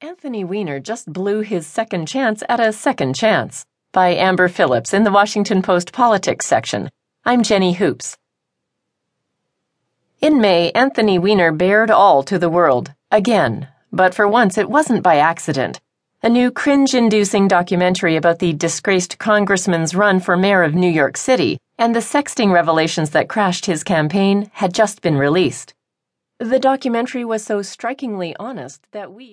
Anthony Weiner just blew his second chance at a second chance. By Amber Phillips in the Washington Post Politics section. I'm Jenny Hoops. In May, Anthony Weiner bared all to the world, again, but for once it wasn't by accident. A new cringe inducing documentary about the disgraced congressman's run for mayor of New York City and the sexting revelations that crashed his campaign had just been released. The documentary was so strikingly honest that we